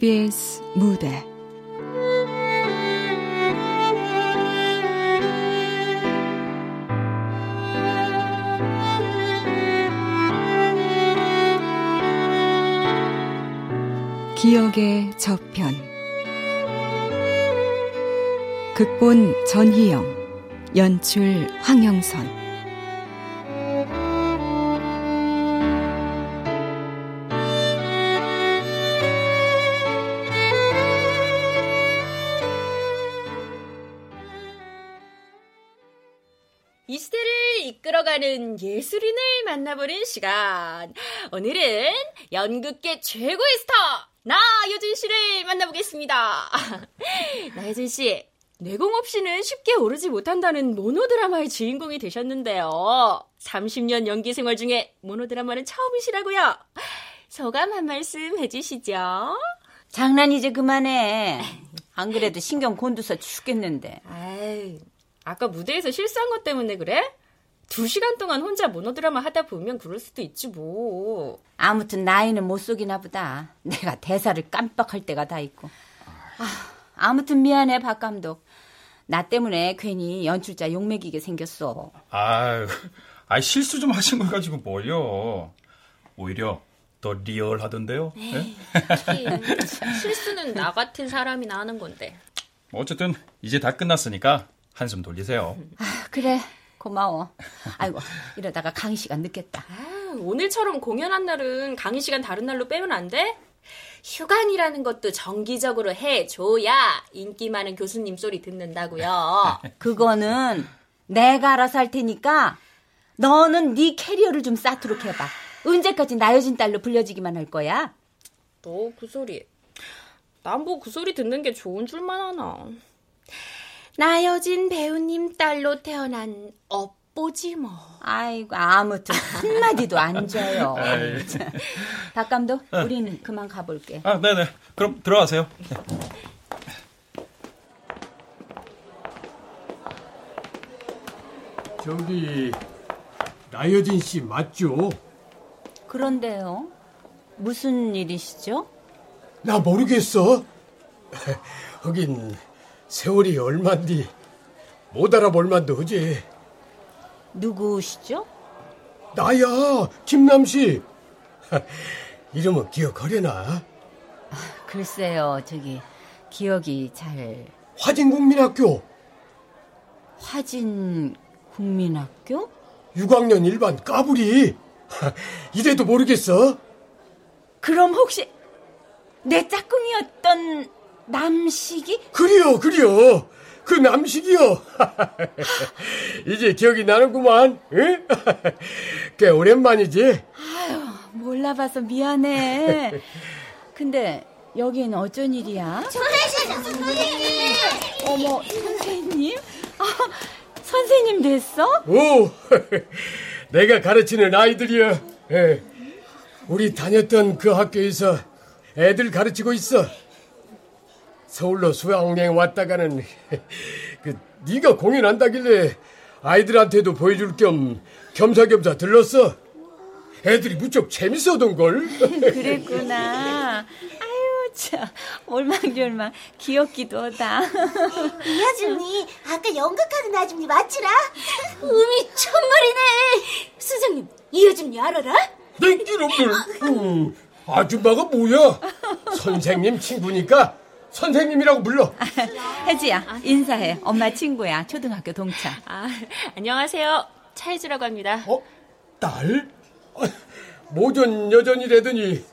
KBS 무대. 기억의 저편. 극본 전희영 연출 황영선 예술인을 만나보는 시간. 오늘은 연극계 최고의 스타 나여진 씨를 만나보겠습니다. 나여진 씨, 내공 없이는 쉽게 오르지 못한다는 모노드라마의 주인공이 되셨는데요. 30년 연기 생활 중에 모노드라마는 처음이시라고요. 소감 한 말씀 해주시죠. 장난 이제 그만해. 안 그래도 신경 곤두서 죽겠는데. 아이, 아까 무대에서 실수한 것 때문에 그래? 두 시간 동안 혼자 모노드라마 하다 보면 그럴 수도 있지 뭐. 아무튼 나이는 못 속이나 보다. 내가 대사를 깜빡할 때가 다 있고. 아, 아무튼 미안해 박 감독. 나 때문에 괜히 연출자 욕먹이게 생겼어. 아유, 아 실수 좀 하신 걸 가지고 뭘요? 오히려 더 리얼하던데요. 네? 실수는 나 같은 사람이나 하는 건데. 어쨌든 이제 다 끝났으니까 한숨 돌리세요. 아, 그래. 고마워. 아이고, 이러다가 강의 시간 늦겠다. 아, 오늘처럼 공연한 날은 강의 시간 다른 날로 빼면 안 돼? 휴관이라는 것도 정기적으로 해줘야 인기 많은 교수님 소리 듣는다고요. 그거는 내가 알아서 할 테니까 너는 네 캐리어를 좀 쌓도록 해봐. 언제까지 나여진 딸로 불려지기만 할 거야? 너 그 소리. 난 뭐 그 소리 듣는 게 좋은 줄만 아나. 나여진 배우님 딸로 태어난 업보지 뭐. 아이고 아무튼 한마디도 안 줘요. 박 감독, 우린 그만 가볼게. 아, 네네. 그럼 들어가세요. 저기 나여진 씨 맞죠? 그런데요. 무슨 일이시죠? 나 모르겠어. 하긴 세월이 얼만디 못 알아볼 만도 하지. 누구시죠? 나야 김남씨. 이름은 기억하려나? 아, 글쎄요, 저기 기억이 잘. 화진국민학교. 화진국민학교? 6학년 일반 까불이. 이래도 모르겠어? 그럼 혹시 내 짝꿍이었던 남식이? 그리요, 그리요. 그 남식이요. 이제 기억이 나는구만. 응? 꽤 오랜만이지. 아유, 몰라봐서 미안해. 근데 여기는 어쩐 일이야? 선생님! 어머, 선생님? 아, 선생님 됐어? 오, 내가 가르치는 아이들이야. 예. 우리 다녔던 그 학교에서 애들 가르치고 있어. 서울로 수학여행 왔다가는 그 네가 공연한다길래 아이들한테도 보여줄 겸 겸사겸사 들렀어. 애들이 무척 재밌어던 걸. 그랬구나. 아유 참 올망졸망 귀엽기도 하다. 이 아줌니 아까 연극하는 아줌니 맞지라? 음이 천말이네. 선생님 이 아줌니 알아라? 땡기놈들. 음, 아줌마가 뭐야? 선생님 친구니까 선생님이라고 불러. 혜지야, 인사해. 엄마 친구야. 초등학교 동창. 아, 안녕하세요. 차혜주라고 합니다. 어? 딸? 아, 모전 여전이라더니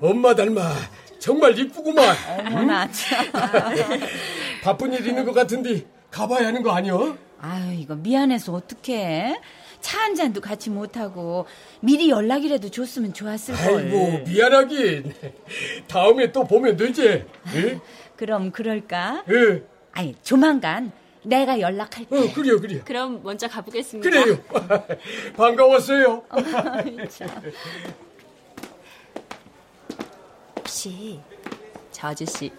엄마 닮아 정말 이쁘구만. 어머나, 참. 바쁜 일 있는 것 같은데 가봐야 하는 거 아니여? 아유, 이거 미안해서 어떡해. 차 한 잔도 같이 못하고 미리 연락이라도 줬으면 좋았을 걸. 아이고 미안하긴. 다음에 또 보면 되지. 예? 그럼 그럴까? 예. 아니 조만간 내가 연락할게. 어, 그래요, 그래요. 그럼 먼저 가보겠습니다. 그래요. 반가웠어요. 혹시 저 아저씨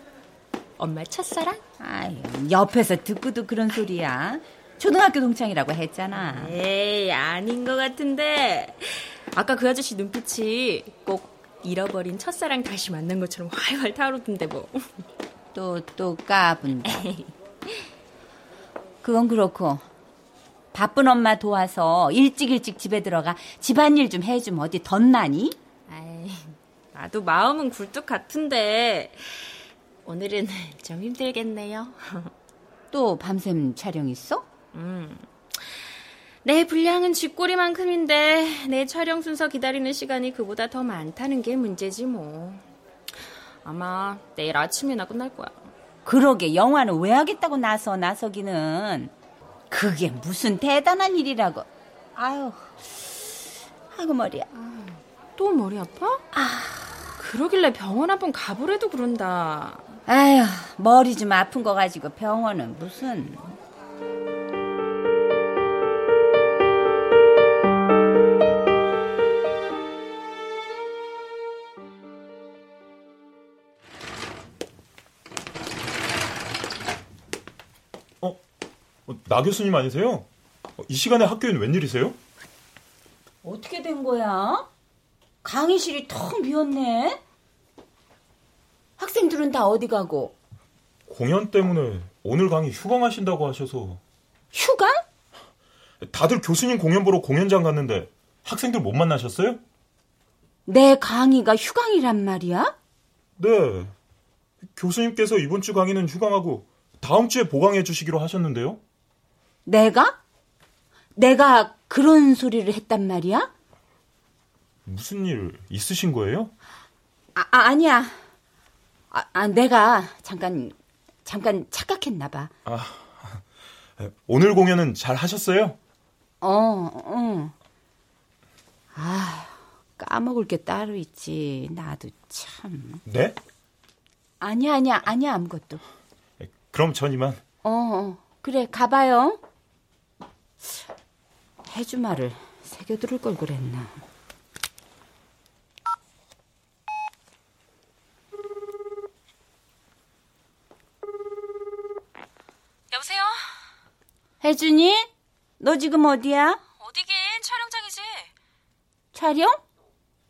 엄마 첫사랑? 아유, 옆에서 듣고도 그런 소리야. 초등학교 동창이라고 했잖아. 에이 아닌 것 같은데 아까 그 아저씨 눈빛이 꼭 잃어버린 첫사랑 다시 만난 것처럼 활활 타오르던데 뭐. 또, 또 까분데. 그건 그렇고. 바쁜 엄마 도와서 일찍 일찍 집에 들어가 집안일 좀 해주면 어디 덧나니? 아이, 나도 마음은 굴뚝 같은데 오늘은 좀 힘들겠네요. 또 밤샘 촬영 있어? 음. 내 분량은 쥐꼬리만큼인데 내 촬영 순서 기다리는 시간이 그보다 더 많다는 게 문제지 뭐. 아마 내일 아침이나 끝날 거야. 그러게 영화는 왜 하겠다고 나서 나서기는 그게 무슨 대단한 일이라고. 아유, 아이고 머리야. 또 머리 아파? 아, 그러길래 병원 한번 가보래도 그런다. 아유, 머리 좀 아픈 거 가지고 병원은 무슨. 어, 나 교수님 아니세요? 어, 이 시간에 학교엔 웬일이세요? 어떻게 된 거야? 강의실이 텅 비었네. 학생들은 다 어디 가고? 공연 때문에 오늘 강의 휴강하신다고 하셔서 휴강? 다들 교수님 공연 보러 공연장 갔는데 학생들 못 만나셨어요? 내 강의가 휴강이란 말이야? 네. 교수님께서 이번 주 강의는 휴강하고 다음 주에 보강해 주시기로 하셨는데요. 내가? 내가 그런 소리를 했단 말이야? 무슨 일 있으신 거예요? 아, 아 아니야. 아, 아, 내가 잠깐 잠깐 착각했나 봐. 아, 오늘 공연은 잘 하셨어요? 어, 어. 아, 까먹을 게 따로 있지. 나도 참. 네? 아니야, 아니야, 아니야, 아무것도. 그럼 전 이만. 어, 어. 그래, 가봐요. 해주 말을 새겨들을 걸 그랬나. 여보세요? 혜준이? 너 지금 어디야? 어디긴 촬영장이지. 촬영?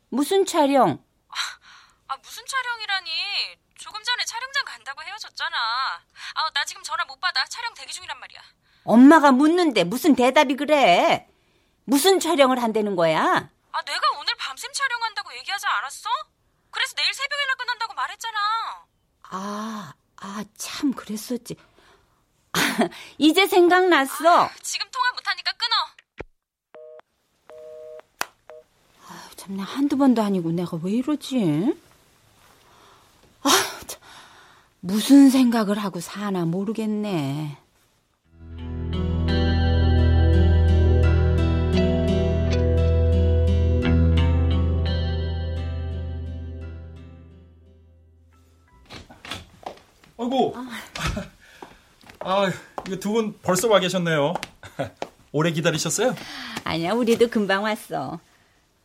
무슨 촬영? 아 무슨 촬영이라니? 조금 전에 촬영장 간다고 헤어졌잖아. 아 나 지금 전화 못 받아. 촬영 대기 중이란 말이야. 엄마가 묻는데 무슨 대답이 그래? 무슨 촬영을 한다는 거야? 아 내가 오늘 밤샘 촬영한다고 얘기하지 않았어? 그래서 내일 새벽이나 끝난다고 말했잖아. 아, 아, 참, 그랬었지. 아, 이제 생각났어. 지금 통화 못하니까 끊어. 참, 나 한두 번도 아니고 내가 왜 이러지? 아, 참, 무슨 생각을 하고 사나 모르겠네. 아이고. 아, 이거 두 분 벌써 와 계셨네요. 오래 기다리셨어요? 아니야, 우리도 금방 왔어.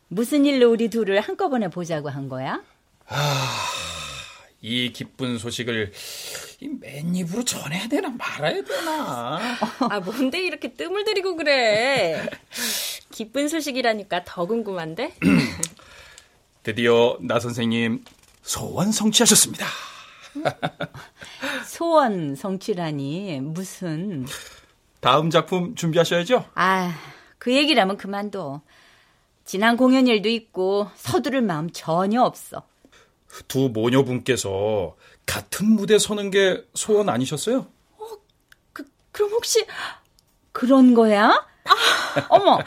무슨 일로 우리 둘을 한꺼번에 보자고 한 거야? 이 기쁜 소식을 이 맨 입으로 전해야 되나 말아야 되나? 아, 뭔데 이렇게 뜸을 들이고 그래? 기쁜 소식이라니까 더 궁금한데? 드디어 나 선생님 소원 성취하셨습니다. 소원 성취라니, 무슨. 다음 작품 준비하셔야죠? 아, 그 얘기라면 그만둬. 지난 공연 일도 있고 서두를 마음 전혀 없어. 두 모녀분께서 같은 무대 서는 게 소원 아니셨어요? 그, 그럼 혹시 그런 거야? 아, 어머,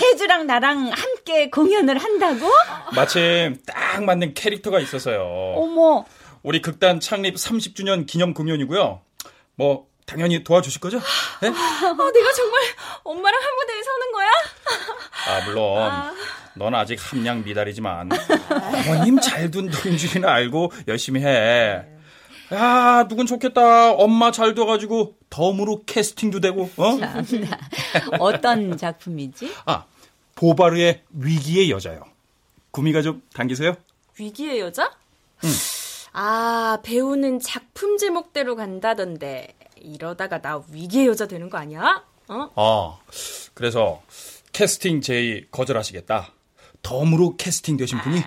혜주랑 나랑 함께 공연을 한다고? 마침 딱 맞는 캐릭터가 있어서요. 어머, 우리 극단 창립 30주년 기념 공연이고요. 뭐 당연히 도와주실 거죠? 네? 아, 내가 정말 엄마랑 한 무대에 서는 거야? 아 물론 넌 아직 함량 미달이지만 어머님 잘둔 줄이나 알고 열심히 해. 야 누군 좋겠다. 엄마 잘 둬가지고 덤으로 캐스팅도 되고. 어? 어떤 작품이지? 아 보바르의 위기의 여자요. 구미가 좀 당기세요? 위기의 여자? 아, 배우는 작품 제목대로 간다던데. 이러다가 나 위기의 여자 되는 거 아니야? 어? 아 그래서 캐스팅 제의 거절하시겠다. 덤으로 캐스팅 되신 분이?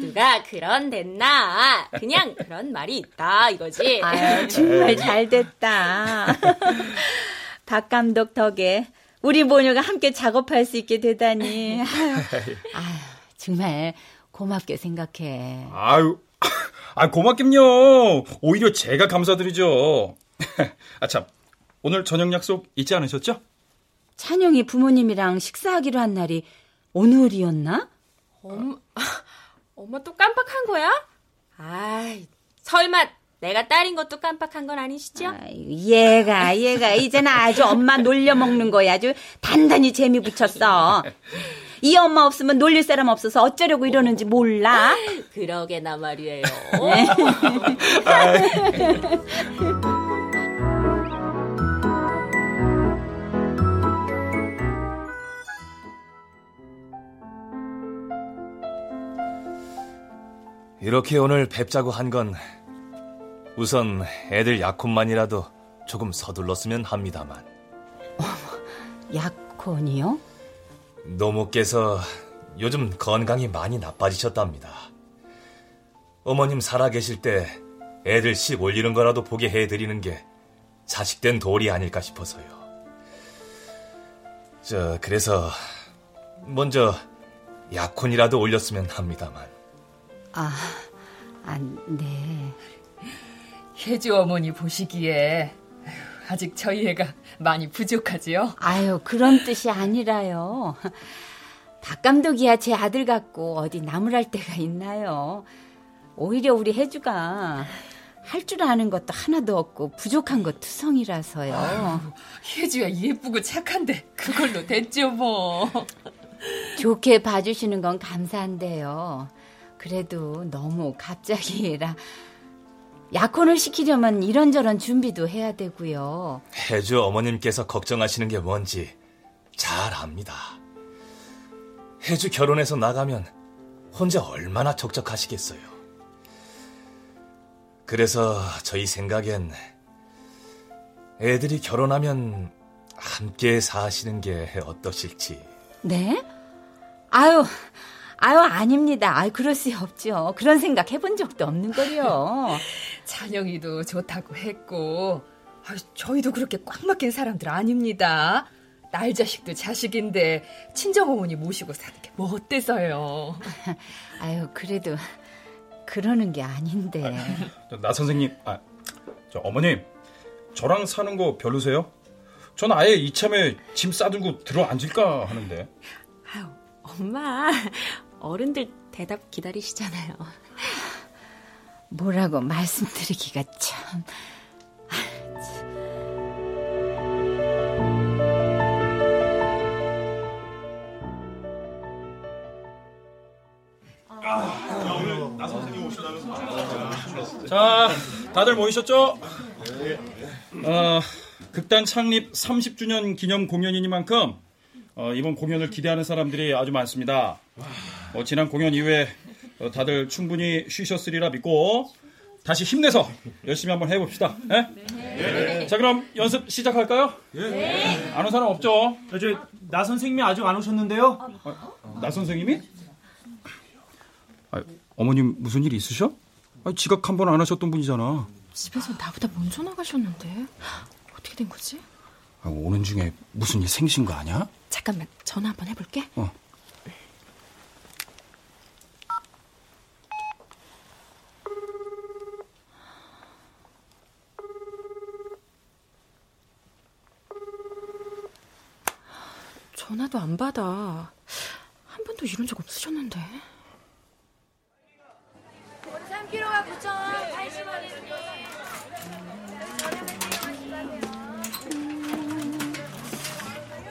누가 그런 됐나? 그냥 그런 말이 있다 이거지. 아유, 정말 잘 됐다. 박 감독 덕에 우리 모녀가 함께 작업할 수 있게 되다니. 아유, 아유 정말 고맙게 생각해. 아유, 아 고맙긴요. 오히려 제가 감사드리죠. 아 참, 오늘 저녁 약속 잊지 않으셨죠? 찬영이 부모님이랑 식사하기로 한 날이 오늘이었나? 엄, 엄마 또 깜빡한 거야? 아이, 설마 내가 딸인 것도 깜빡한 건 아니시죠? 아유, 얘가 얘가 이제는 아주 엄마 놀려먹는 거야. 아주 단단히 재미 붙였어. 이 엄마 없으면 놀릴 사람 없어서 어쩌려고 이러는지 몰라. 그러게나 말이에요. 이렇게 오늘 뵙자고 한 건 우선 애들 약혼만이라도 조금 서둘렀으면 합니다만 약혼이요? 노모께서 요즘 건강이 많이 나빠지셨답니다. 어머님 살아계실 때 애들 씩 올리는 거라도 보게 해드리는 게 자식된 도리 아닐까 싶어서요. 저 그래서 먼저 약혼이라도 올렸으면 합니다만. 아, 아, 네. 혜주 어머니 보시기에 아직 저희 애가 많이 부족하지요? 아유, 그런 뜻이 아니라요. 박 감독이야 제 아들 같고 어디 나무랄 데가 있나요? 오히려 우리 혜주가 할 줄 아는 것도 하나도 없고 부족한 것 투성이라서요. 아유, 혜주야 예쁘고 착한데 그걸로 됐죠 뭐. 좋게 봐주시는 건 감사한데요. 그래도 너무 갑자기라 약혼을 시키려면 이런저런 준비도 해야 되고요. 혜주 어머님께서 걱정하시는 게 뭔지 잘 압니다. 혜주 결혼해서 나가면 혼자 얼마나 적적하시겠어요. 그래서 저희 생각엔 애들이 결혼하면 함께 사시는 게 어떠실지. 네? 아유, 아유, 아닙니다. 아유, 그럴 수 없죠. 그런 생각 해본 적도 없는 거요. 찬영이도 좋다고 했고, 아유, 저희도 그렇게 꽉 막힌 사람들 아닙니다. 딸 자식도 자식인데, 친정 어머니 모시고 사는 게 뭐 어때서요? 아유, 그래도, 그러는 게 아닌데. 아, 나 선생님, 아, 저 어머님, 저랑 사는 거 별로세요? 전 아예 이참에 짐 싸들고 들어 앉을까 하는데. 아유, 엄마, 어른들 대답 기다리시잖아요. 뭐라고 말씀드리기가 참. 자, 다들 모이셨죠? 어, 극단 창립 30주년 기념 공연이니만큼 어, 이번 공연을 기대하는 사람들이 아주 많습니다. 어, 지난 공연 이후에 어, 다들 충분히 쉬셨으리라 믿고 다시 힘내서 열심히 한번 해봅시다. 네? 네. 자 그럼 연습 시작할까요? 네. 아는 사람 없죠? 저, 나 선생님이 아직 안 오셨는데요? 어, 나 선생님이? 아, 어머님 무슨 일 있으셔? 아, 지각 한 번 안 하셨던 분이잖아. 집에서 나보다 먼저 나가셨는데 어떻게 된 거지? 아, 오는 중에 무슨 일 생기신 거 아니야? 잠깐만 전화 한번 해볼게. 어. 전화도 안 받아. 한 번도 이런 적 없으셨는데. 3kg가 9,000원, 80원인데.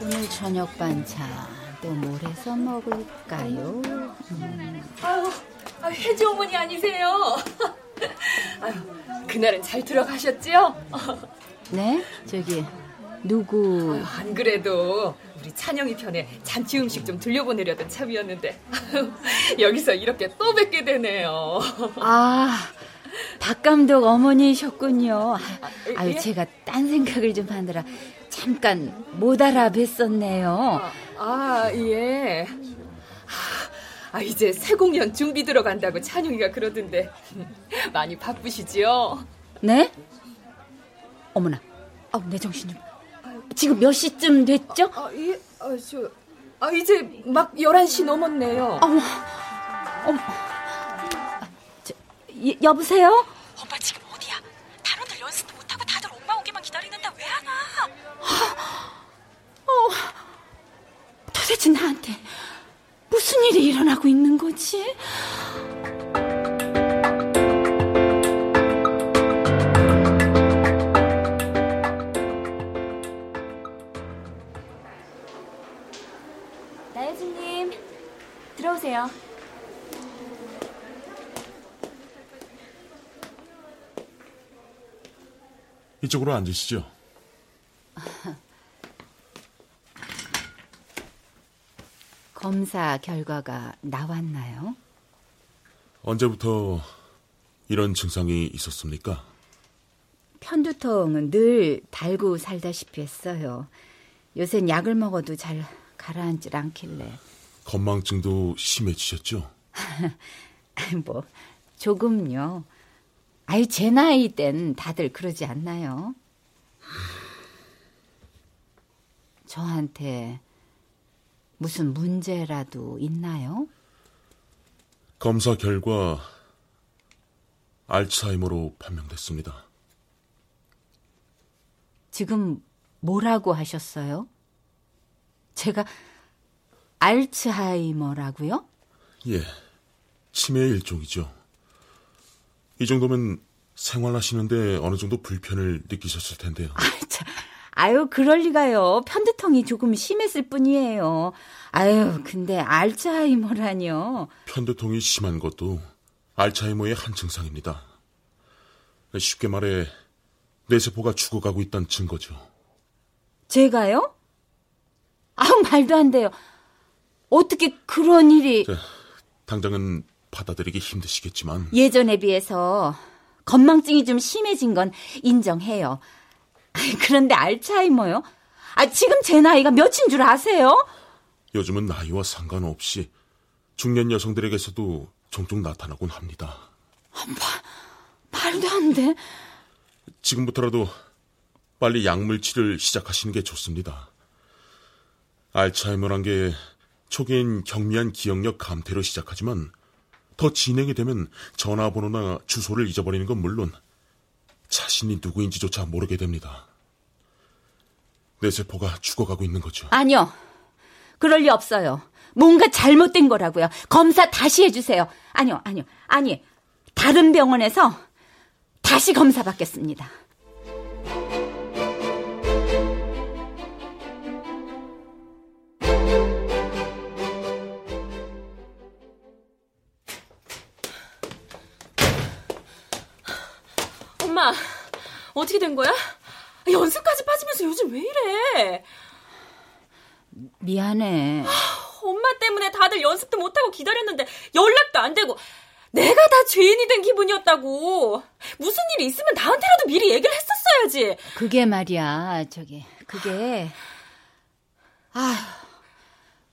오늘 저녁 반찬 또뭘 해서 먹을까요? 음. 아유, 아유, 혜지 어머니 아니세요? 아유, 그날은 잘 들어가셨지요? 네? 저기 누구? 아유, 안 그래도 우리 찬영이 편에 잔치 음식 좀 들려보내려던 참이었는데 여기서 이렇게 또 뵙게 되네요. 아, 박 감독 어머니셨군요. 아유, 예? 제가 딴 생각을 좀 하느라 잠깐 못 알아뵀었네요. 아, 아 예. 아, 이제 새 공연 준비 들어간다고 찬용이가 그러던데. 많이 바쁘시지요? 네? 어머나. 아, 내 정신 좀. 지금 몇 시쯤 됐죠? 아, 예, 아, 저, 아, 이제 막 11시 넘었네요. 어머, 어머. 저, 예, 여보세요? 엄마 지금 어디야? 단원들 연습도 못하고 다들 엄마 오기만 기다리는데 왜 안 와? 어, 도대체 나한테 무슨 일이 일어나고 있는 거지? 이쪽으로 앉으시죠. 검사 결과가 나왔나요? 언제부터 이런 증상이 있었습니까? 편두통은 늘 달고 살다시피 했어요. 요샌 약을 먹어도 잘 가라앉질 않길래. 건망증도 심해지셨죠? 뭐, 조금요. 아유, 제 나이 땐 다들 그러지 않나요? 저한테 무슨 문제라도 있나요? 검사 결과 알츠하이머로 판명됐습니다. 지금 뭐라고 하셨어요? 제가 알츠하이머라고요? 예, 치매의 일종이죠. 이 정도면 생활하시는데 어느 정도 불편을 느끼셨을 텐데요. 아유, 그럴 리가요. 편두통이 조금 심했을 뿐이에요. 아유, 근데 알츠하이머라뇨. 편두통이 심한 것도 알츠하이머의 한 증상입니다. 쉽게 말해 뇌세포가 죽어가고 있다는 증거죠. 제가요? 아우, 말도 안 돼요. 어떻게 그런 일이... 자, 당장은 받아들이기 힘드시겠지만 예전에 비해서 건망증이 좀 심해진 건 인정해요. 그런데 알츠하이머요? 아, 지금 제 나이가 몇인 줄 아세요? 요즘은 나이와 상관없이 중년 여성들에게서도 종종 나타나곤 합니다. 말도 안 돼. 지금부터라도 빨리 약물 치를 시작하시는 게 좋습니다. 알츠하이머란 게 초기엔 경미한 기억력 감퇴로 시작하지만 더 진행이 되면 전화번호나 주소를 잊어버리는 건 물론 자신이 누구인지조차 모르게 됩니다. 뇌세포가 죽어가고 있는 거죠. 아니요. 그럴 리 없어요. 뭔가 잘못된 거라고요. 검사 다시 해주세요. 아니요, 아니요, 아니. 다른 병원에서 다시 검사 받겠습니다. 어떻게 된 거야? 연습까지 빠지면서 요즘 왜 이래? 미안해. 엄마 때문에 다들 연습도 못하고 기다렸는데 연락도 안 되고 내가 다 죄인이 된 기분이었다고. 무슨 일이 있으면 나한테라도 미리 얘기를 했었어야지. 그게 말이야, 저기, 그게. 아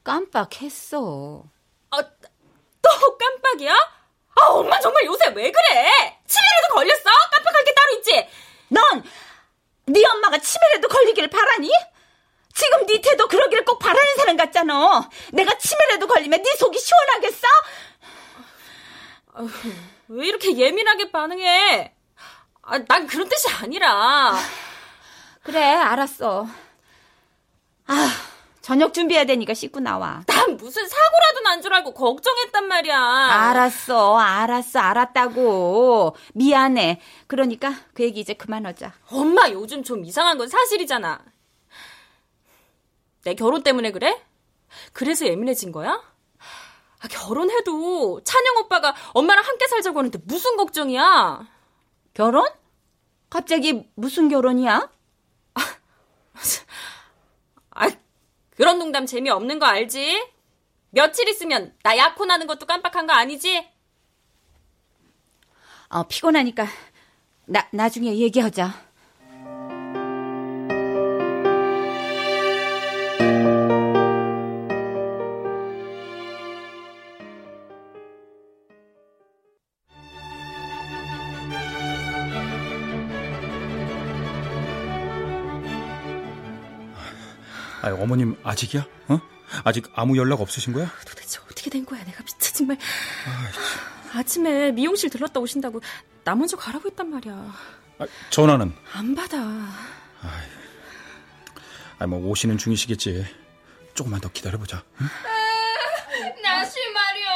깜빡했어. 아, 또 깜빡이야? 아, 엄마 정말 요새 왜 그래? 치매라도 걸렸어? 깜빡할 게 따로 있지? 넌, 네 엄마가 치매라도 걸리기를 바라니? 지금 네 태도 그러기를 꼭 바라는 사람 같잖아. 내가 치매라도 걸리면 네 속이 시원하겠어? 왜 이렇게 예민하게 반응해? 아, 난 그런 뜻이 아니라. 그래, 알았어. 아, 저녁 준비해야 되니까 씻고 나와. 난 무슨 사고라도 난 줄 알고 걱정했단 말이야. 알았어, 알았어, 알았다고. 미안해. 그러니까 그 얘기 이제 그만하자. 엄마 요즘 좀 이상한 건 사실이잖아. 내 결혼 때문에 그래? 그래서 예민해진 거야? 아, 결혼해도 찬영 오빠가 엄마랑 함께 살자고 하는데 무슨 걱정이야? 결혼? 갑자기 무슨 결혼이야? 아, 그런 농담 재미없는 거 알지? 며칠 있으면 나 약혼하는 것도 깜빡한 거 아니지? 어, 피곤하니까 나 나중에 얘기하자. 아, 어머님 아직이야? 어? 아직 아무 연락 없으신 거야? 도대체 어떻게 된 거야? 내가 미쳐 정말. 아, 아침에 미용실 들렀다 오신다고 나 먼저 가라고 했단 말이야. 아, 전화는? 안 받아. 아, 뭐 오시는 중이시겠지. 조금만 더 기다려보자. 응? 나시 말이요.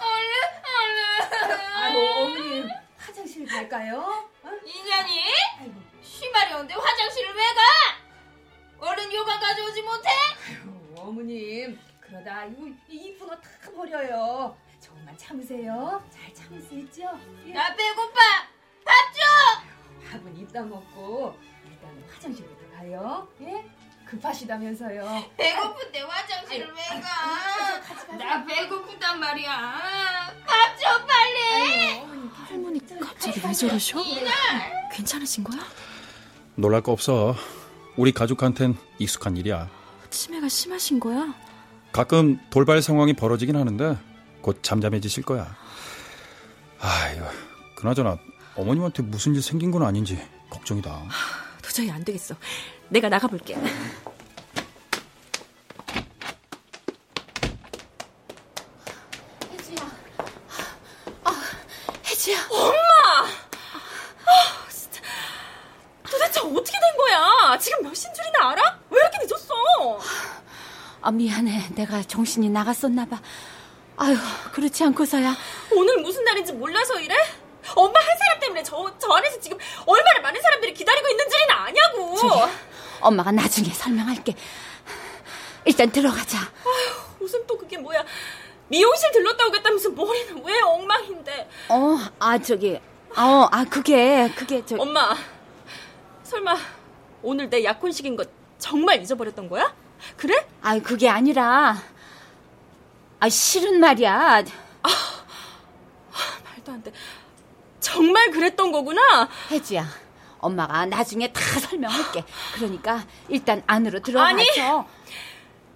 얼른 얼른. 아이고 어머님 화장실 갈까요? 어? 이년이? 쉬마려운데 화장실을 왜 가? 얼른 요강 가져오지 못해? 아이고, 어머님 그러다 이거 이쁜 옷다 버려요. 조금만 참으세요. 잘 참을 수 있죠? 예. 나 배고파. 밥 줘. 밥은 이따 먹고 일단 화장실부터 가요. 예? 급하시다면서요. 배고픈데 화장실을 왜 가? 나 배고프단 말이야. 밥 줘 빨리. 할머니 갑자기 왜 저러셔? 괜찮으신 거야? 놀랄 거 없어. 우리 가족한텐 익숙한 일이야. 치매가 심하신 거야? 가끔 돌발 상황이 벌어지긴 하는데 곧 잠잠해지실 거야. 아유, 그나저나 어머님한테 무슨 일 생긴 건 아닌지 걱정이다. 도저히 안 되겠어. 내가 나가볼게. 혜주야. 아, 혜주야. 엄마! 아, 진짜. 도대체 어떻게 된 거야? 지금 몇 신줄이나 알아? 왜 이렇게 늦었어? 아, 미안해. 내가 정신이 나갔었나 봐. 아유, 그렇지 않고서야. 오늘 무슨 날인지 몰라서 이래? 엄마 한 사람 때문에 저, 저 안에서 지금 얼마나 많은 사람들이 기다리고 있는 줄이나 아냐고. 저기, 엄마가 나중에 설명할게. 일단 들어가자. 아휴, 무슨 또 그게 뭐야. 미용실 들렀다 오겠다면서 머리는 왜 엉망인데. 어, 아, 저기, 어, 아, 그게, 그게, 저. 엄마, 설마 오늘 내 약혼식인 거 정말 잊어버렸던 거야? 그래? 아, 그게 아니라, 아, 싫은 말이야. 아, 말도 안 돼. 정말 그랬던 거구나? 혜지야, 엄마가 나중에 다 설명할게. 그러니까 일단 안으로 들어가서. 아니,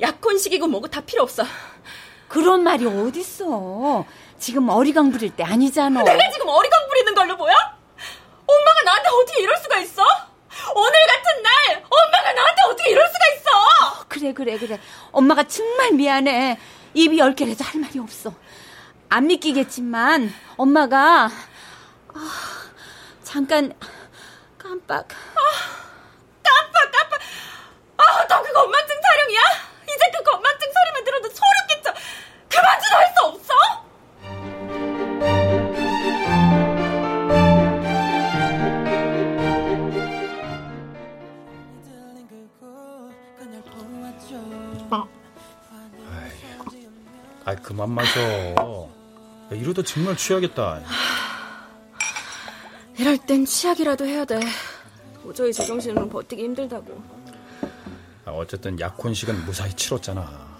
약혼식이고 뭐고 다 필요 없어. 그런 말이 어딨어. 지금 어리광 부릴 때 아니잖아. 내가 지금 어리광 부리는 걸로 보여? 엄마가 나한테 어떻게 이럴 수가 있어? 오늘 같은 날 엄마가 나한테 어떻게 이럴 수가 있어? 그래 그래 그래. 엄마가 정말 미안해. 입이 열 개라도 할 말이 없어. 안 믿기겠지만 엄마가 아, 잠깐 깜빡. 아, 깜빡 깜빡. 아, 너 그거 엄마증 촬영이야? 이제 그 건망증 소리만 들어도 소름 끼쳐. 그만 좀 할 수 없어? 그만 마셔. 야, 이러다 정말 취하겠다. 이럴 땐 치약이라도 해야 돼. 도저히 제정신으로 버티기 힘들다고. 아, 어쨌든 약혼식은 무사히 치렀잖아.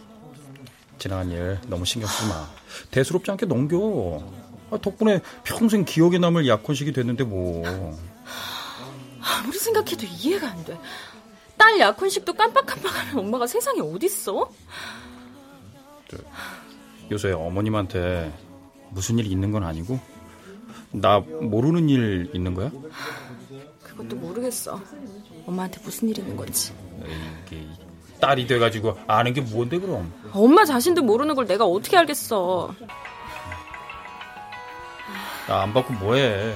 지나간 일 너무 신경 쓰지 마. 대수롭지 않게 넘겨. 아, 덕분에 평생 기억에 남을 약혼식이 됐는데 뭐. 아무리 생각해도 이해가 안 돼. 딸 약혼식도 깜빡깜빡하는 엄마가 세상에 어딨어? 요새 어머님한테 무슨 일 있는 건 아니고 나 모르는 일 있는 거야? 그것도 모르겠어. 엄마한테 무슨 일 있는 건지. 이게 딸이 돼가지고 아는 게 뭔데 그럼? 엄마 자신도 모르는 걸 내가 어떻게 알겠어. 나 안 받고 뭐해?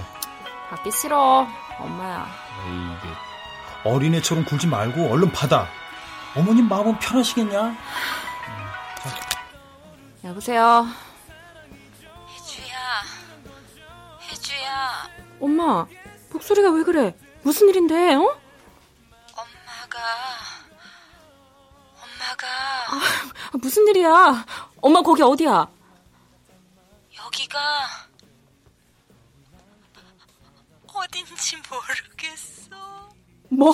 받기 싫어. 엄마야. 이게 어린애처럼 굴지 말고 얼른 받아. 어머님 마음은 편하시겠냐? 여보세요. 혜주야, 혜주야. 엄마, 목소리가 왜 그래? 무슨 일인데, 어? 엄마가, 엄마가. 아, 무슨 일이야? 엄마 거기 어디야? 여기가 어딘지 모르겠어. 뭐?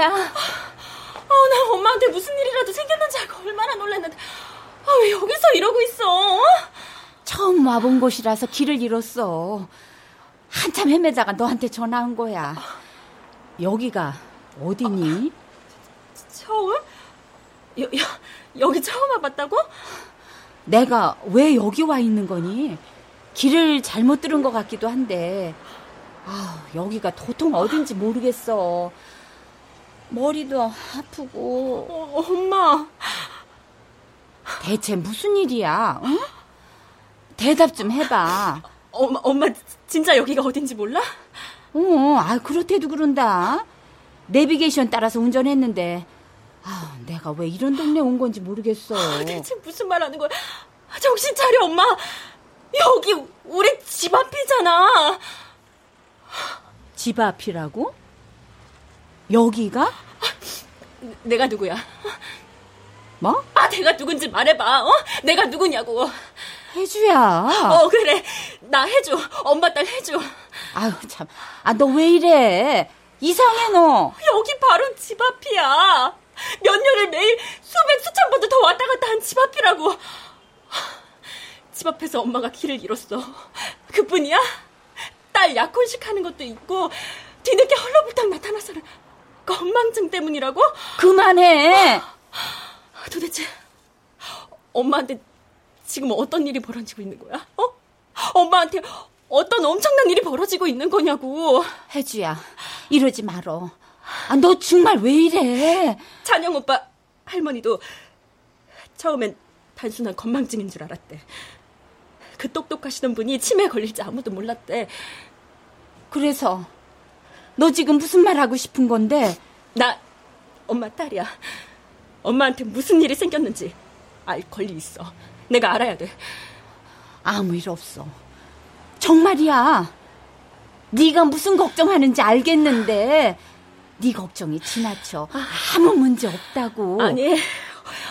혜지야. 어, 나 엄마한테 무슨 일이라도 생겼는지 알고 얼마나 놀랐는데. 아, 왜 여기서 이러고 있어? 어? 처음 와본 곳이라서 길을 잃었어. 한참 헤매다가 너한테 전화한 거야. 여기가 어디니? 처음? 여, 여, 여기 처음 와봤다고? 내가 왜 여기 와 있는 거니? 길을 잘못 들은 것 같기도 한데, 아 여기가 도통 어딘지 모르겠어. 머리도 아프고. 어, 엄마. 대체 무슨 일이야? 응? 대답 좀 해봐. 엄마, 엄마 진짜 여기가 어딘지 몰라? 어, 아 그렇대도 그런다. 내비게이션 따라서 운전했는데, 아 내가 왜 이런 동네 온 건지 모르겠어. 아, 대체 무슨 말 하는 거야? 정신 차려, 엄마. 여기 우리 집 앞이잖아. 집 앞이라고? 여기가? 내가 누구야? 뭐? 아, 내가 누군지 말해봐. 어? 내가 누구냐고. 혜주야. 어, 그래. 나 혜주. 엄마 딸 혜주. 아유, 참. 아, 너 왜 이래? 이상해, 너. 여기 바로 집 앞이야. 몇 년을 매일 수백, 수천 번도 더 왔다 갔다 한 집 앞이라고. 집 앞에서 엄마가 길을 잃었어. 그뿐이야? 딸 약혼식 하는 것도 있고, 뒤늦게 헐렁불탕 나타나서는 건망증 때문이라고? 그만해! 도대체, 엄마한테 지금 어떤 일이 벌어지고 있는 거야? 어? 엄마한테 어떤 엄청난 일이 벌어지고 있는 거냐고. 혜주야, 이러지 말어. 아, 너 정말 왜 이래? 찬영 오빠 할머니도 처음엔 단순한 건망증인 줄 알았대. 그 똑똑하시던 분이 치매에 걸릴지 아무도 몰랐대. 그래서 너 지금 무슨 말 하고 싶은 건데? 나 엄마 딸이야. 엄마한테 무슨 일이 생겼는지 알 권리 있어. 내가 알아야 돼. 아무 일 없어. 정말이야. 네가 무슨 걱정하는지 알겠는데 네 걱정이 지나쳐. 아무 문제 없다고. 아니,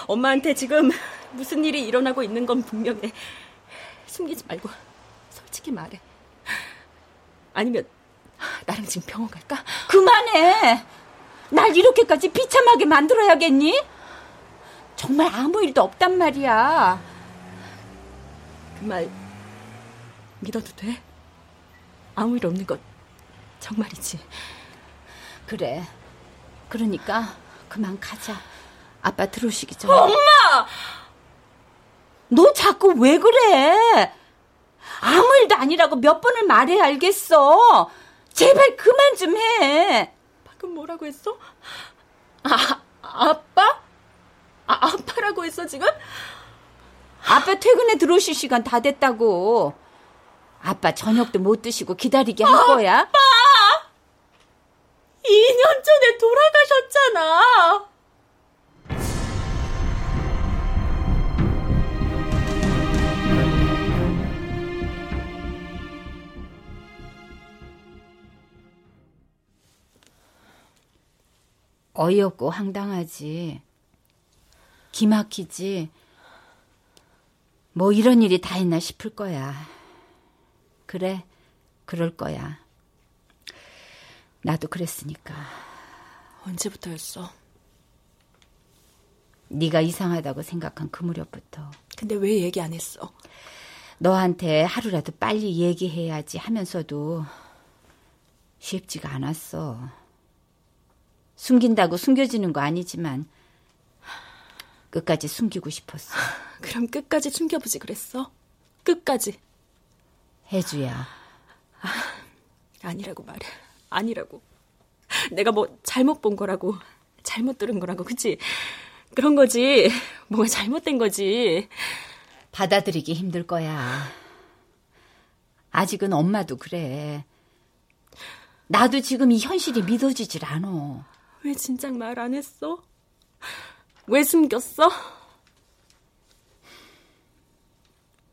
엄마한테 지금 무슨 일이 일어나고 있는 건 분명해. 숨기지 말고 솔직히 말해. 아니면 나랑 지금 병원 갈까? 그만해. 날 이렇게까지 비참하게 만들어야겠니? 정말 아무 일도 없단 말이야. 그 말 믿어도 돼? 아무 일 없는 것 정말이지. 그래. 그러니까 그만 가자. 아빠 들어오시기 전에. 엄마! 너 자꾸 왜 그래? 아무 일도 아니라고 몇 번을 말해야 알겠어. 제발 그만 좀 해. 방금 뭐라고 했어? 아, 아빠? 아, 아빠라고 했어, 지금? 아빠 퇴근에 들어오실 시간 다 됐다고. 아빠 저녁도 못 드시고 기다리게 할 거야. 아빠! 2년 전에 돌아가셨잖아. 어이없고 황당하지. 기막히지. 뭐 이런 일이 다 있나 싶을 거야. 그래, 그럴 거야. 나도 그랬으니까. 언제부터였어? 네가 이상하다고 생각한 그 무렵부터. 근데 왜 얘기 안 했어? 너한테 하루라도 빨리 얘기해야지 하면서도 쉽지가 않았어. 숨긴다고 숨겨지는 거 아니지만 끝까지 숨기고 싶었어. 그럼 끝까지 숨겨보지 그랬어? 끝까지. 혜주야. 아, 아니라고 말해. 아니라고. 내가 뭐 잘못 본 거라고. 잘못 들은 거라고. 그치? 그런 거지. 뭐가 잘못된 거지. 받아들이기 힘들 거야. 아직은 엄마도 그래. 나도 지금 이 현실이 믿어지질 않어. 왜 진작 말 안 했어? 왜 숨겼어?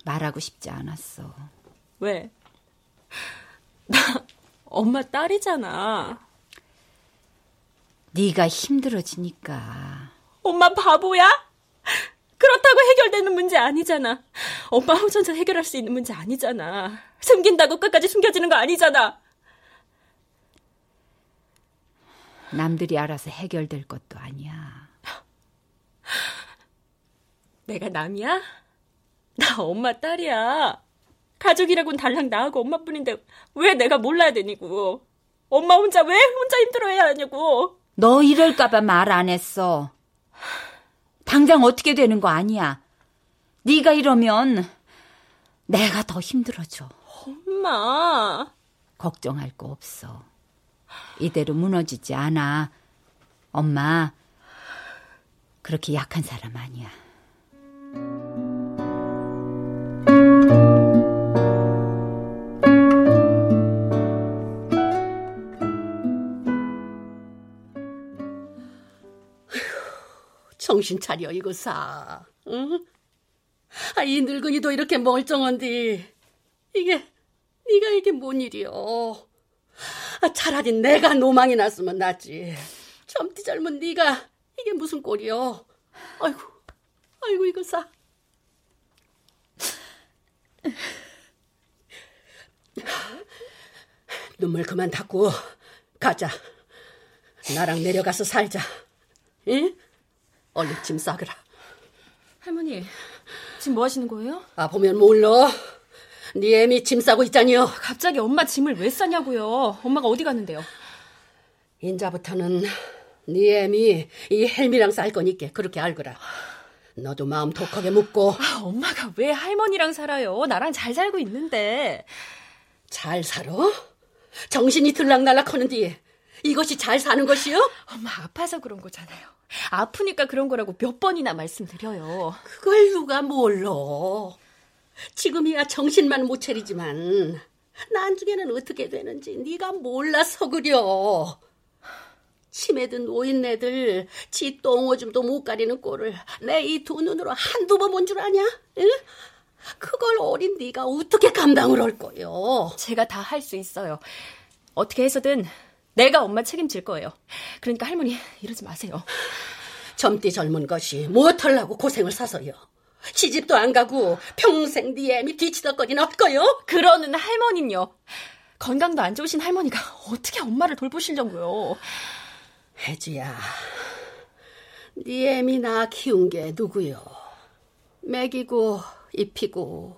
말하고 싶지 않았어. 왜? 나 엄마 딸이잖아. 네가 힘들어지니까. 엄마 바보야? 그렇다고 해결되는 문제 아니잖아. 엄마 혼자 해결할 수 있는 문제 아니잖아. 숨긴다고 끝까지 숨겨지는 거 아니잖아. 남들이 알아서 해결될 것도 아니야. 내가 남이야? 나 엄마 딸이야. 가족이라고는 달랑 나하고 엄마뿐인데 왜 내가 몰라야 되냐고. 엄마 혼자 왜 혼자 힘들어해야 하냐고. 너 이럴까봐 말 안 했어. 당장 어떻게 되는 거 아니야. 네가 이러면 내가 더 힘들어져. 엄마. 걱정할 거 없어. 이대로 무너지지 않아. 엄마, 그렇게 약한 사람 아니야. 정신 차려 이거 사. 응? 아, 이 늙은이도 이렇게 멀쩡한데 이게 네가 이게 뭔 일이여? 아, 차라리 내가 노망이 났으면 낫지. 젊디 젊은 네가 이게 무슨 꼴이여? 아이고, 아이고 이거 사. 눈물 그만 닦고 가자. 나랑 내려가서 살자. 응? 얼른 짐 싸그라. 할머니, 지금 뭐 하시는 거예요? 아, 보면 몰라. 네 애미 짐 싸고 있잖여. 갑자기 엄마 짐을 왜 싸냐고요? 엄마가 어디 갔는데요? 인자부터는 네 애미 이 헬미랑 쌀 거니까 그렇게 알거라. 너도 마음 독하게 묻고. 아, 엄마가 왜 할머니랑 살아요? 나랑 잘 살고 있는데. 잘 살아? 정신이 들락날락 하는데 이것이 잘 사는 것이요? 엄마 아파서 그런 거잖아요. 아프니까 그런 거라고 몇 번이나 말씀드려요. 그걸 누가 몰라. 지금이야 정신만 못 차리지만 나중에는 어떻게 되는지 네가 몰라서 그려. 치매든 노인네들 지 똥오줌도 못 가리는 꼴을 내 이 두 눈으로 한두 번 본 줄 아냐? 응? 그걸 어린 네가 어떻게 감당을 할 거요? 제가 다 할 수 있어요. 어떻게 해서든 내가 엄마 책임질 거예요. 그러니까 할머니 이러지 마세요. 젊디 젊은 것이 무엇 하려고 고생을 사서요. 시집도 안 가고 평생 네 애미 뒤치덕거리는 없고요. 그러는 할머니요. 건강도 안 좋으신 할머니가 어떻게 엄마를 돌보시려고요. 혜주야, 네 애미 나 키운 게 누구요? 먹이고 입히고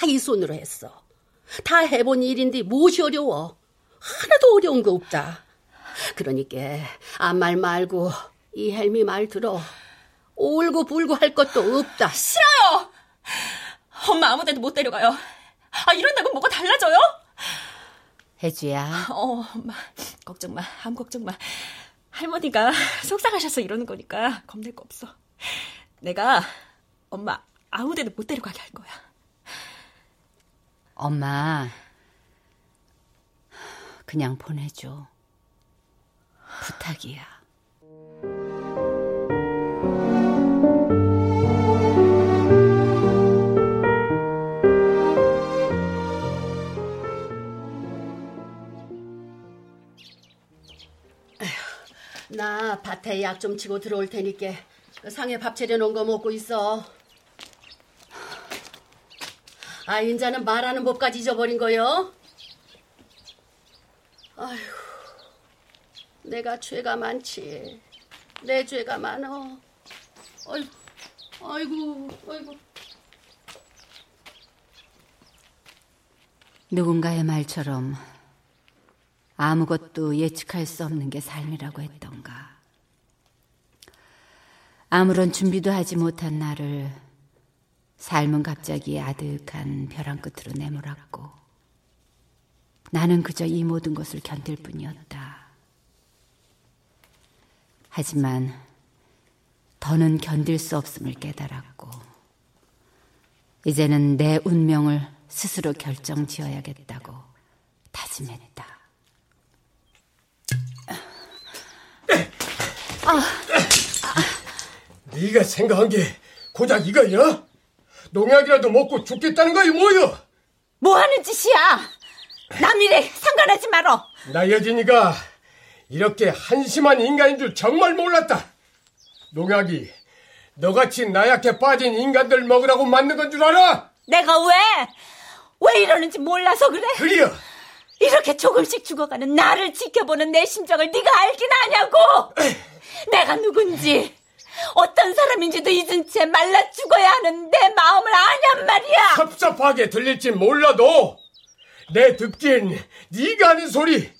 다 이 손으로 했어. 다 해본 일인데 무엇이 어려워? 하나도 어려운 거 없다. 그러니까 아무 말 말고 이 헬미 말 들어. 울고 불고 할 것도 없다. 싫어요! 엄마 아무 데도 못 데려가요. 아, 이런다고 뭐가 달라져요? 혜주야. 어, 엄마. 걱정 마. 아무 걱정 마. 할머니가 속상하셔서 이러는 거니까 겁낼 거 없어. 내가 엄마 아무 데도 못 데려가게 할 거야. 엄마, 그냥 보내줘. 부탁이야. 나 밭에 약 좀 치고 들어올 테니까 그 상에 밥 차려놓은 거 먹고 있어. 아, 인자는 말하는 법까지 잊어버린 거요? 아휴, 내가 죄가 많지. 내 죄가 많어. 아이고, 아이고, 아이고. 누군가의 말처럼 아무것도 예측할 수 없는 게 삶이라고 했던가. 아무런 준비도 하지 못한 나를 삶은 갑자기 아득한 벼랑 끝으로 내몰았고 나는 그저 이 모든 것을 견딜 뿐이었다. 하지만 더는 견딜 수 없음을 깨달았고 이제는 내 운명을 스스로 결정 지어야겠다고 다짐했다. 아, 네가 생각한 게 고작 이거야? 농약이라도 먹고 죽겠다는 거야 뭐여? 뭐 하는 짓이야? 남일에 상관하지 말어. 나 여진이가 이렇게 한심한 인간인 줄 정말 몰랐다. 농약이 너같이 나약해 빠진 인간들 먹으라고 만든 건 줄 알아? 내가 왜? 왜 이러는지 몰라서 그래? 그려. 이렇게 조금씩 죽어가는 나를 지켜보는 내 심정을 네가 알긴 아냐고. 내가 누군지 어떤 사람인지도 잊은 채 말라 죽어야 하는 내 마음을 아냔 말이야. 섭섭하게 들릴지 몰라도 내 듣기엔 네가 하는 소리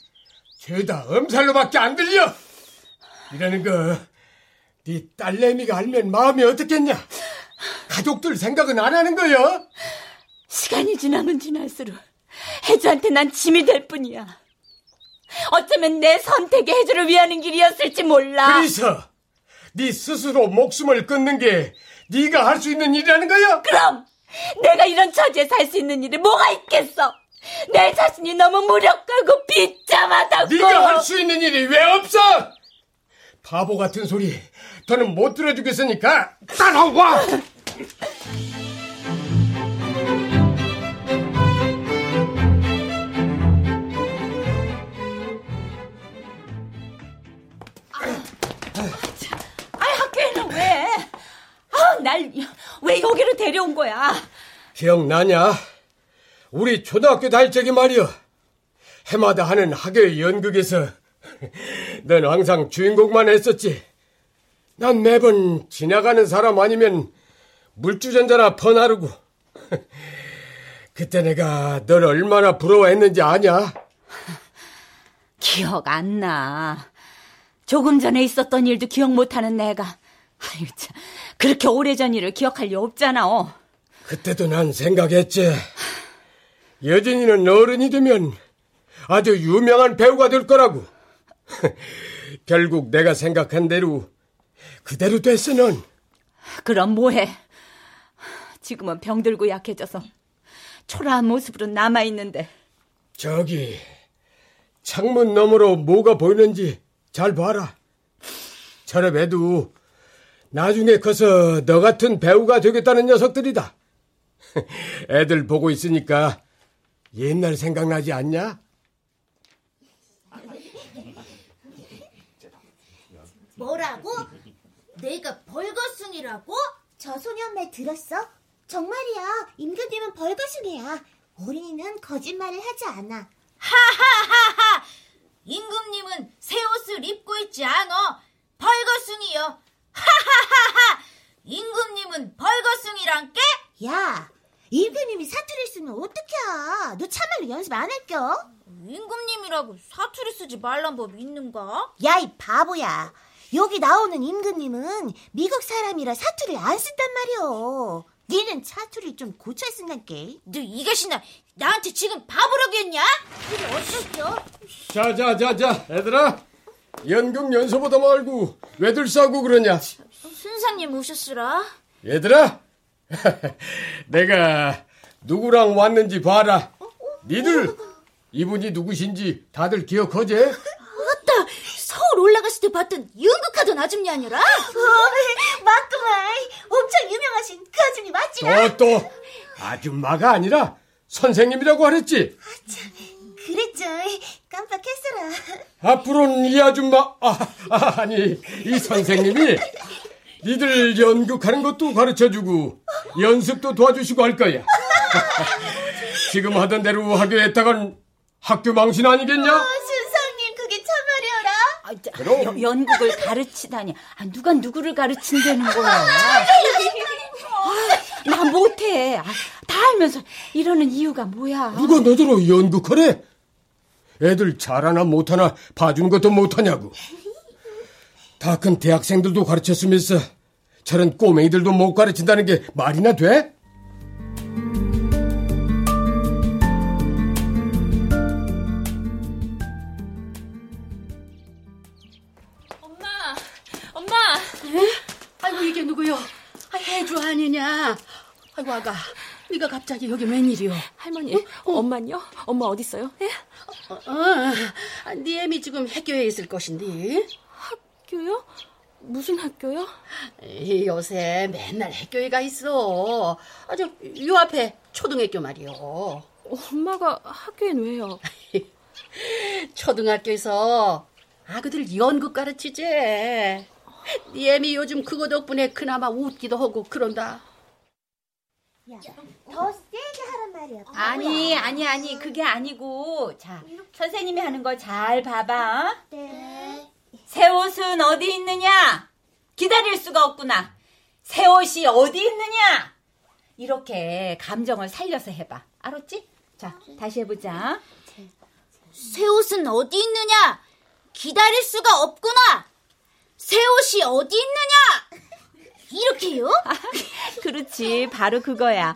죄다 엄살로밖에 안 들려. 이러는 거, 네 딸내미가 알면 마음이 어떻겠냐? 가족들 생각은 안 하는 거야? 시간이 지나면 지날수록 혜주한테 난 짐이 될 뿐이야. 어쩌면 내 선택이 혜주를 위하는 길이었을지 몰라. 그래서 네 스스로 목숨을 끊는 게 네가 할 수 있는 일이라는 거야? 그럼 내가 이런 처지에 살수 있는 일이 뭐가 있겠어? 내 자신이 너무 무력하고 비참하다고. 네가 할 수 있는 일이 왜 없어? 바보 같은 소리 더는 못 들어주겠으니까 따라와. 날 왜 여기로 데려온 거야? 기억나냐? 우리 초등학교 다닐 적이 말이여. 해마다 하는 학교의 연극에서 넌 항상 주인공만 했었지. 난 매번 지나가는 사람 아니면 물주전자나 퍼나르고. 그때 내가 널 얼마나 부러워했는지 아냐? 기억 안 나. 조금 전에 있었던 일도 기억 못하는 내가. 아유, 참. 그렇게 오래전 일을 기억할 리 없잖아. 어. 그때도 난 생각했지. 여진이는 어른이 되면 아주 유명한 배우가 될 거라고. 결국 내가 생각한 대로 그대로 넌. 그럼 뭐해? 지금은 병들고 약해져서 초라한 모습으로 남아 있는데. 저기 창문 너머로 뭐가 보이는지 잘 봐라. 저런 애도 나중에 커서 너 같은 배우가 되겠다는 녀석들이다. 애들 보고 있으니까 옛날 생각나지 않냐? 뭐라고? 내가 벌거숭이라고? 저 소년 말 들었어? 정말이야. 임금님은 벌거숭이야. 어린이는 거짓말을 하지 않아. 하하하하! 임금님은 새 옷을 입고 있지 않어. 벌거숭이요. 하하하하! 임금님은 벌거숭이란 게? 야, 임금님이 사투리 쓰면 어떡해. 너 참말로 연습 안 할겨? 임금님이라고 사투리 쓰지 말란 법 있는가? 야, 이 바보야. 여기 나오는 임금님은 미국 사람이라 사투리를 안 쓴단 말이오. 니는 사투리 좀 고쳐 쓴단게. 너 이것이나 나한테 지금 바보라겠냐? 그래 어쩌죠? 자 자 자자 애들아 연극 연습보다 말고 왜들 싸고 그러냐? 순사님 오셨으라. 얘들아 내가 누구랑 왔는지 봐라. 니들 이분이 누구신지 다들 기억하지? 맞다. 서울 올라갔을 때 봤던 연극하던 아줌마 아니라? 어, 맞구만. 엄청 유명하신 그 아줌이 맞지라? 또 또 아줌마가 아니라 선생님이라고 하랬지. 그랬죠. 깜빡했어라. 앞으로는 이 아줌마 아, 아 아 니 이 선생님이 니들 연극하는 것도 가르쳐주고 연습도 도와주시고 할 거야. 지금 하던 대로 학교에 했다간 학교 망신 아니겠냐? 어, 순상님 그게 참말이어라. 아, 자, 그럼. 여- 연극을 가르치다니. 아, 누가 누구를 가르친다는 거야? 아, 나 못해. 아, 다 알면서 이러는 이유가 뭐야? 누가 너더러 연극하래? 애들 잘하나 못하나 봐주는 것도 못하냐고. 다 큰 대학생들도 가르쳤으면서 저런 꼬맹이들도 못 가르친다는 게 말이나 돼? 엄마, 엄마. 아이고 이게 누구요? 아, 해주 아니냐? 아이고 아가, 네가 갑자기 여기 웬일이요? 할머니, 엄마요? 엄마 어디 있어요? 예? 어, 어, 네 애미 지금 학교에 있을 것인데. 학교요? 무슨 학교요? 이 요새 맨날 학교에 가 있어. 아주 요 앞에 초등학교 말이요. 엄마가 학교엔 왜요? 초등학교에서 아그들 연극 가르치지. 네 애미 요즘 그거 덕분에 그나마 웃기도 하고 그런다. 야, 더 세게 하란 말이야. 아니, 아니, 아니, 그게 아니고. 자, 선생님이 하는 거 잘 봐봐. 네. 새 옷은 어디 있느냐? 기다릴 수가 없구나. 새 옷이 어디 있느냐? 이렇게 감정을 살려서 해봐. 알았지? 자, 다시 해보자. 새 옷은 어디 있느냐? 기다릴 수가 없구나. 새 옷이 어디 있느냐? 이렇게요? 그렇지, 바로 그거야.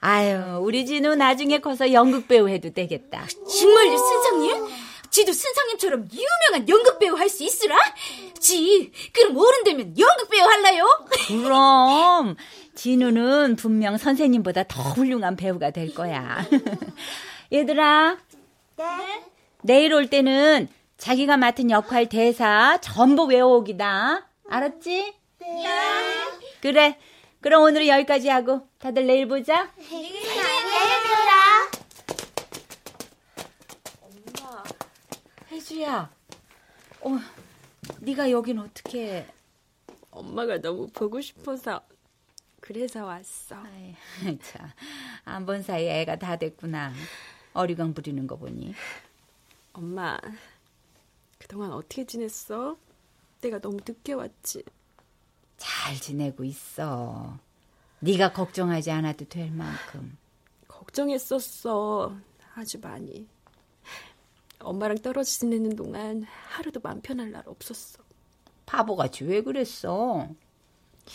아유, 우리 진우 나중에 커서 연극 배우 해도 되겠다. 정말요, 선생님? 지도 선생님처럼 유명한 연극 배우 할 수 있으라? 지, 그럼 어른 되면 연극 배우 할래요? 그럼 진우는 분명 선생님보다 더 훌륭한 배우가 될 거야. 얘들아. 네. 내일 올 때는 자기가 맡은 역할 대사 전부 외워오기다. 알았지? 네. 그래. 그럼 오늘은 여기까지 하고 다들 내일 보자. 네. 엄마. 혜주야. 어, 네가 여긴 어떻게? 엄마가 너무 보고 싶어서 그래서 왔어. 참, 안본 사이에 애가 다 됐구나. 어리광 부리는 거 보니. 엄마, 그동안 어떻게 지냈어? 내가 너무 늦게 왔지. 잘 지내고 있어. 네가 걱정하지 않아도 될 만큼. 걱정했었어. 아주 많이. 엄마랑 떨어져 지내는 동안 하루도 맘 편할 날 없었어. 바보같이 왜 그랬어?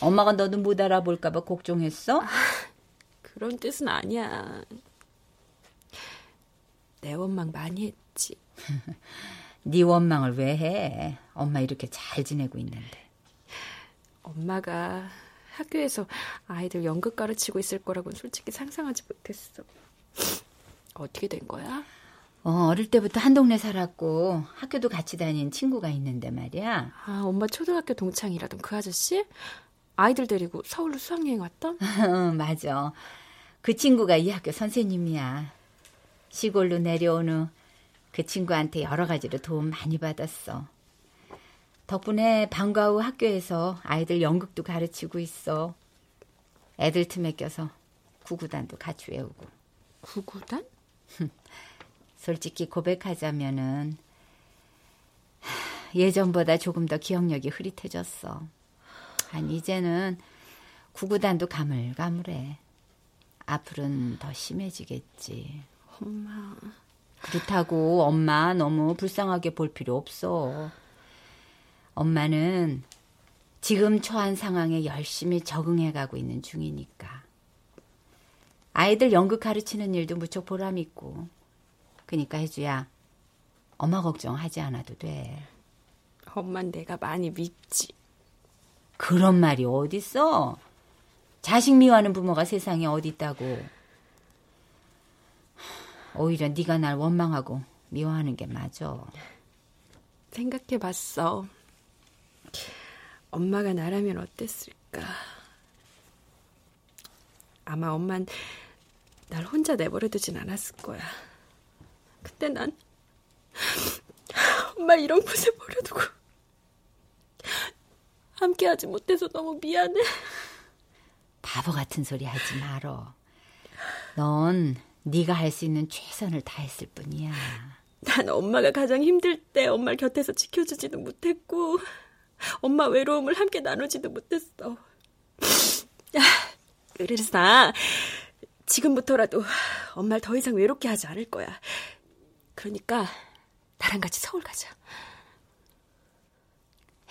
엄마가 너도 못 알아볼까봐 걱정했어? 그런 뜻은 아니야. 내 원망 많이 했지. 네 원망을 왜 해? 엄마 이렇게 잘 지내고 있는데. 엄마가 학교에서 아이들 연극 가르치고 있을 거라고는 솔직히 상상하지 못했어. 어떻게 된 거야? 어, 어릴 때부터 한 동네 살았고 학교도 같이 다닌 친구가 있는데 말이야. 아, 엄마 초등학교 동창이라던 그 아저씨? 아이들 데리고 서울로 수학여행 왔던? 어, 맞아. 그 친구가 이 학교 선생님이야. 시골로 내려온 후 그 친구한테 여러 가지로 도움 많이 받았어. 덕분에 방과 후 학교에서 아이들 연극도 가르치고 있어. 애들 틈에 껴서 구구단도 같이 외우고. 구구단? 솔직히 고백하자면은 예전보다 조금 더 기억력이 흐릿해졌어. 아니 이제는 구구단도 가물가물해. 앞으로는 더 심해지겠지. 엄마. 그렇다고 엄마 너무 불쌍하게 볼 필요 없어. 엄마는 지금 처한 상황에 열심히 적응해 가고 있는 중이니까. 아이들 연극 가르치는 일도 무척 보람있고. 그니까 혜주야, 엄마 걱정하지 않아도 돼. 엄만 내가 많이 밉지. 그런 말이 어딨어? 자식 미워하는 부모가 세상에 어디 있다고. 오히려 네가 날 원망하고 미워하는 게 맞아. 생각해봤어. 엄마가 나라면 어땠을까? 아마 엄만 날 혼자 내버려두진 않았을 거야. 그때 난 엄마 이런 곳에 버려두고 함께하지 못해서 너무 미안해. 바보 같은 소리 하지 말어. 넌 네가 할 수 있는 최선을 다했을 뿐이야. 난 엄마가 가장 힘들 때 엄마를 곁에서 지켜주지도 못했고 엄마 외로움을 함께 나누지도 못했어. 그래서 나 지금부터라도 엄마를 더 이상 외롭게 하지 않을 거야. 그러니까 나랑 같이 서울 가자.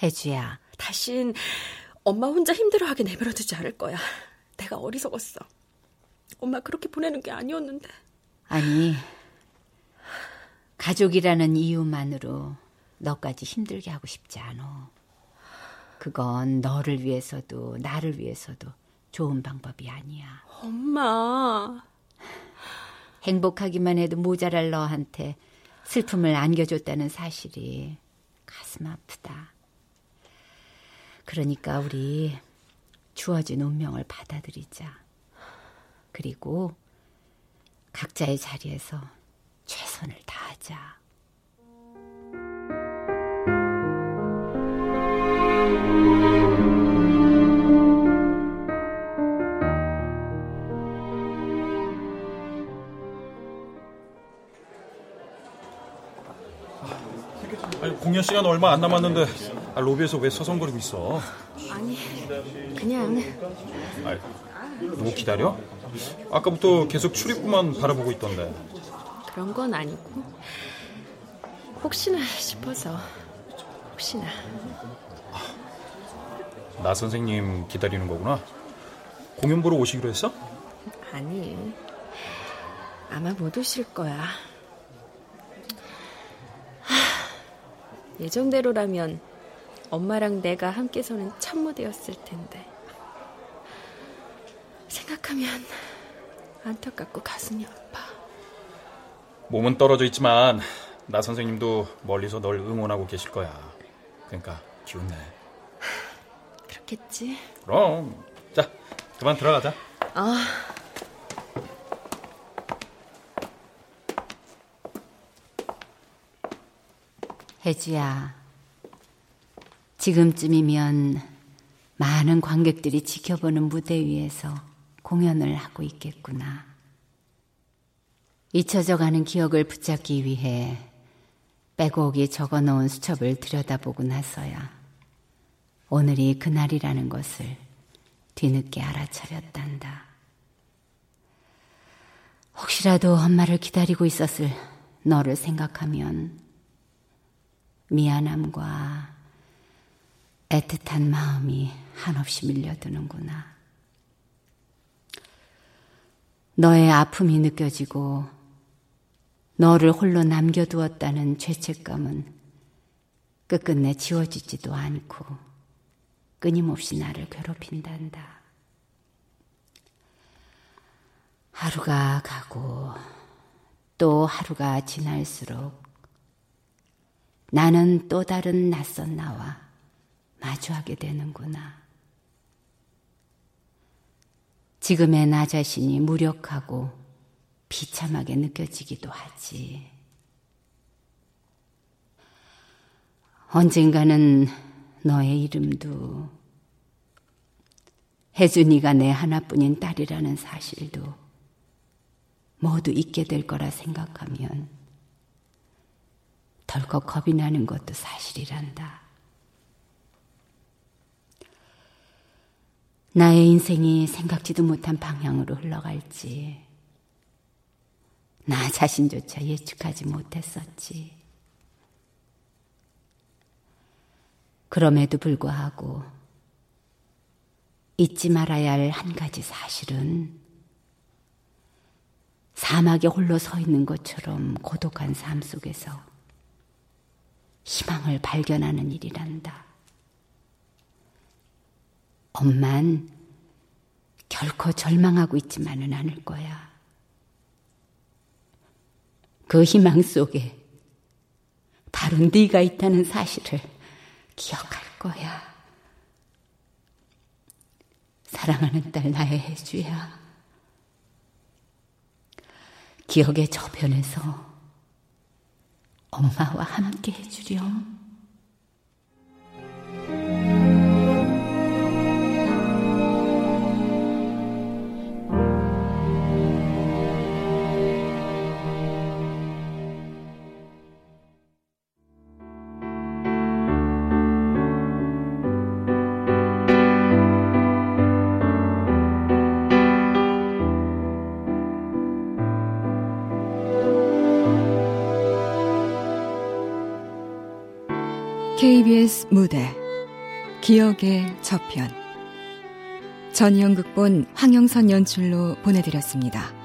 혜주야. 다신 엄마 혼자 힘들어하게 내버려두지 않을 거야. 내가 어리석었어. 엄마 그렇게 보내는 게 아니었는데. 아니, 가족이라는 이유만으로 너까지 힘들게 하고 싶지 않아. 그건 너를 위해서도 나를 위해서도 좋은 방법이 아니야. 엄마. 행복하기만 해도 모자랄 너한테 슬픔을 안겨줬다는 사실이 가슴 아프다. 그러니까 우리 주어진 운명을 받아들이자. 그리고 각자의 자리에서 최선을 다하자. 아니, 공연 시간 얼마 안 남았는데 아, 로비에서 왜 서성거리고 있어? 아니, 그냥 아이, 뭐 기다려? 아까부터 계속 출입구만 바라보고 있던데. 그런 건 아니고 혹시나 싶어서 혹시나. 나 선생님 기다리는 거구나. 공연 보러 오시기로 했어? 아니, 아마 못 오실 거야. 하, 예정대로라면 엄마랑 내가 함께 서는 첫 무대였을 텐데. 생각하면 안타깝고 가슴이 아파. 몸은 떨어져 있지만 나 선생님도 멀리서 널 응원하고 계실 거야. 그러니까 기운 내. 그렇겠지. 그럼. 자, 그만 들어가자. 아. 혜주야, 지금쯤이면 많은 관객들이 지켜보는 무대 위에서 공연을 하고 있겠구나. 잊혀져가는 기억을 붙잡기 위해 빼곡히 적어 놓은 수첩을 들여다보고 나서야 오늘이 그날이라는 것을 뒤늦게 알아차렸단다. 혹시라도 엄마를 기다리고 있었을 너를 생각하면 미안함과 애틋한 마음이 한없이 밀려드는구나. 너의 아픔이 느껴지고 너를 홀로 남겨두었다는 죄책감은 끝끝내 지워지지도 않고 끊임없이 나를 괴롭힌단다. 하루가 가고 또 하루가 지날수록 나는 또 다른 낯선 나와 마주하게 되는구나. 지금의 나 자신이 무력하고 비참하게 느껴지기도 하지. 언젠가는 너의 이름도 혜준이가 내 하나뿐인 딸이라는 사실도 모두 잊게 될 거라 생각하면 덜컥 겁이 나는 것도 사실이란다. 나의 인생이 생각지도 못한 방향으로 흘러갈지, 나 자신조차 예측하지 못했었지. 그럼에도 불구하고 잊지 말아야 할 한 가지 사실은 사막에 홀로 서 있는 것처럼 고독한 삶 속에서 희망을 발견하는 일이란다. 엄만 결코 절망하고 있지만은 않을 거야. 그 희망 속에 바로 네가 있다는 사실을 기억할 거야. 사랑하는 딸 나의 혜주야. 기억의 저변에서 엄마와 함께 해주렴. KBS 무대 기억의 저편 전희영 극본 황영선 연출로 보내드렸습니다.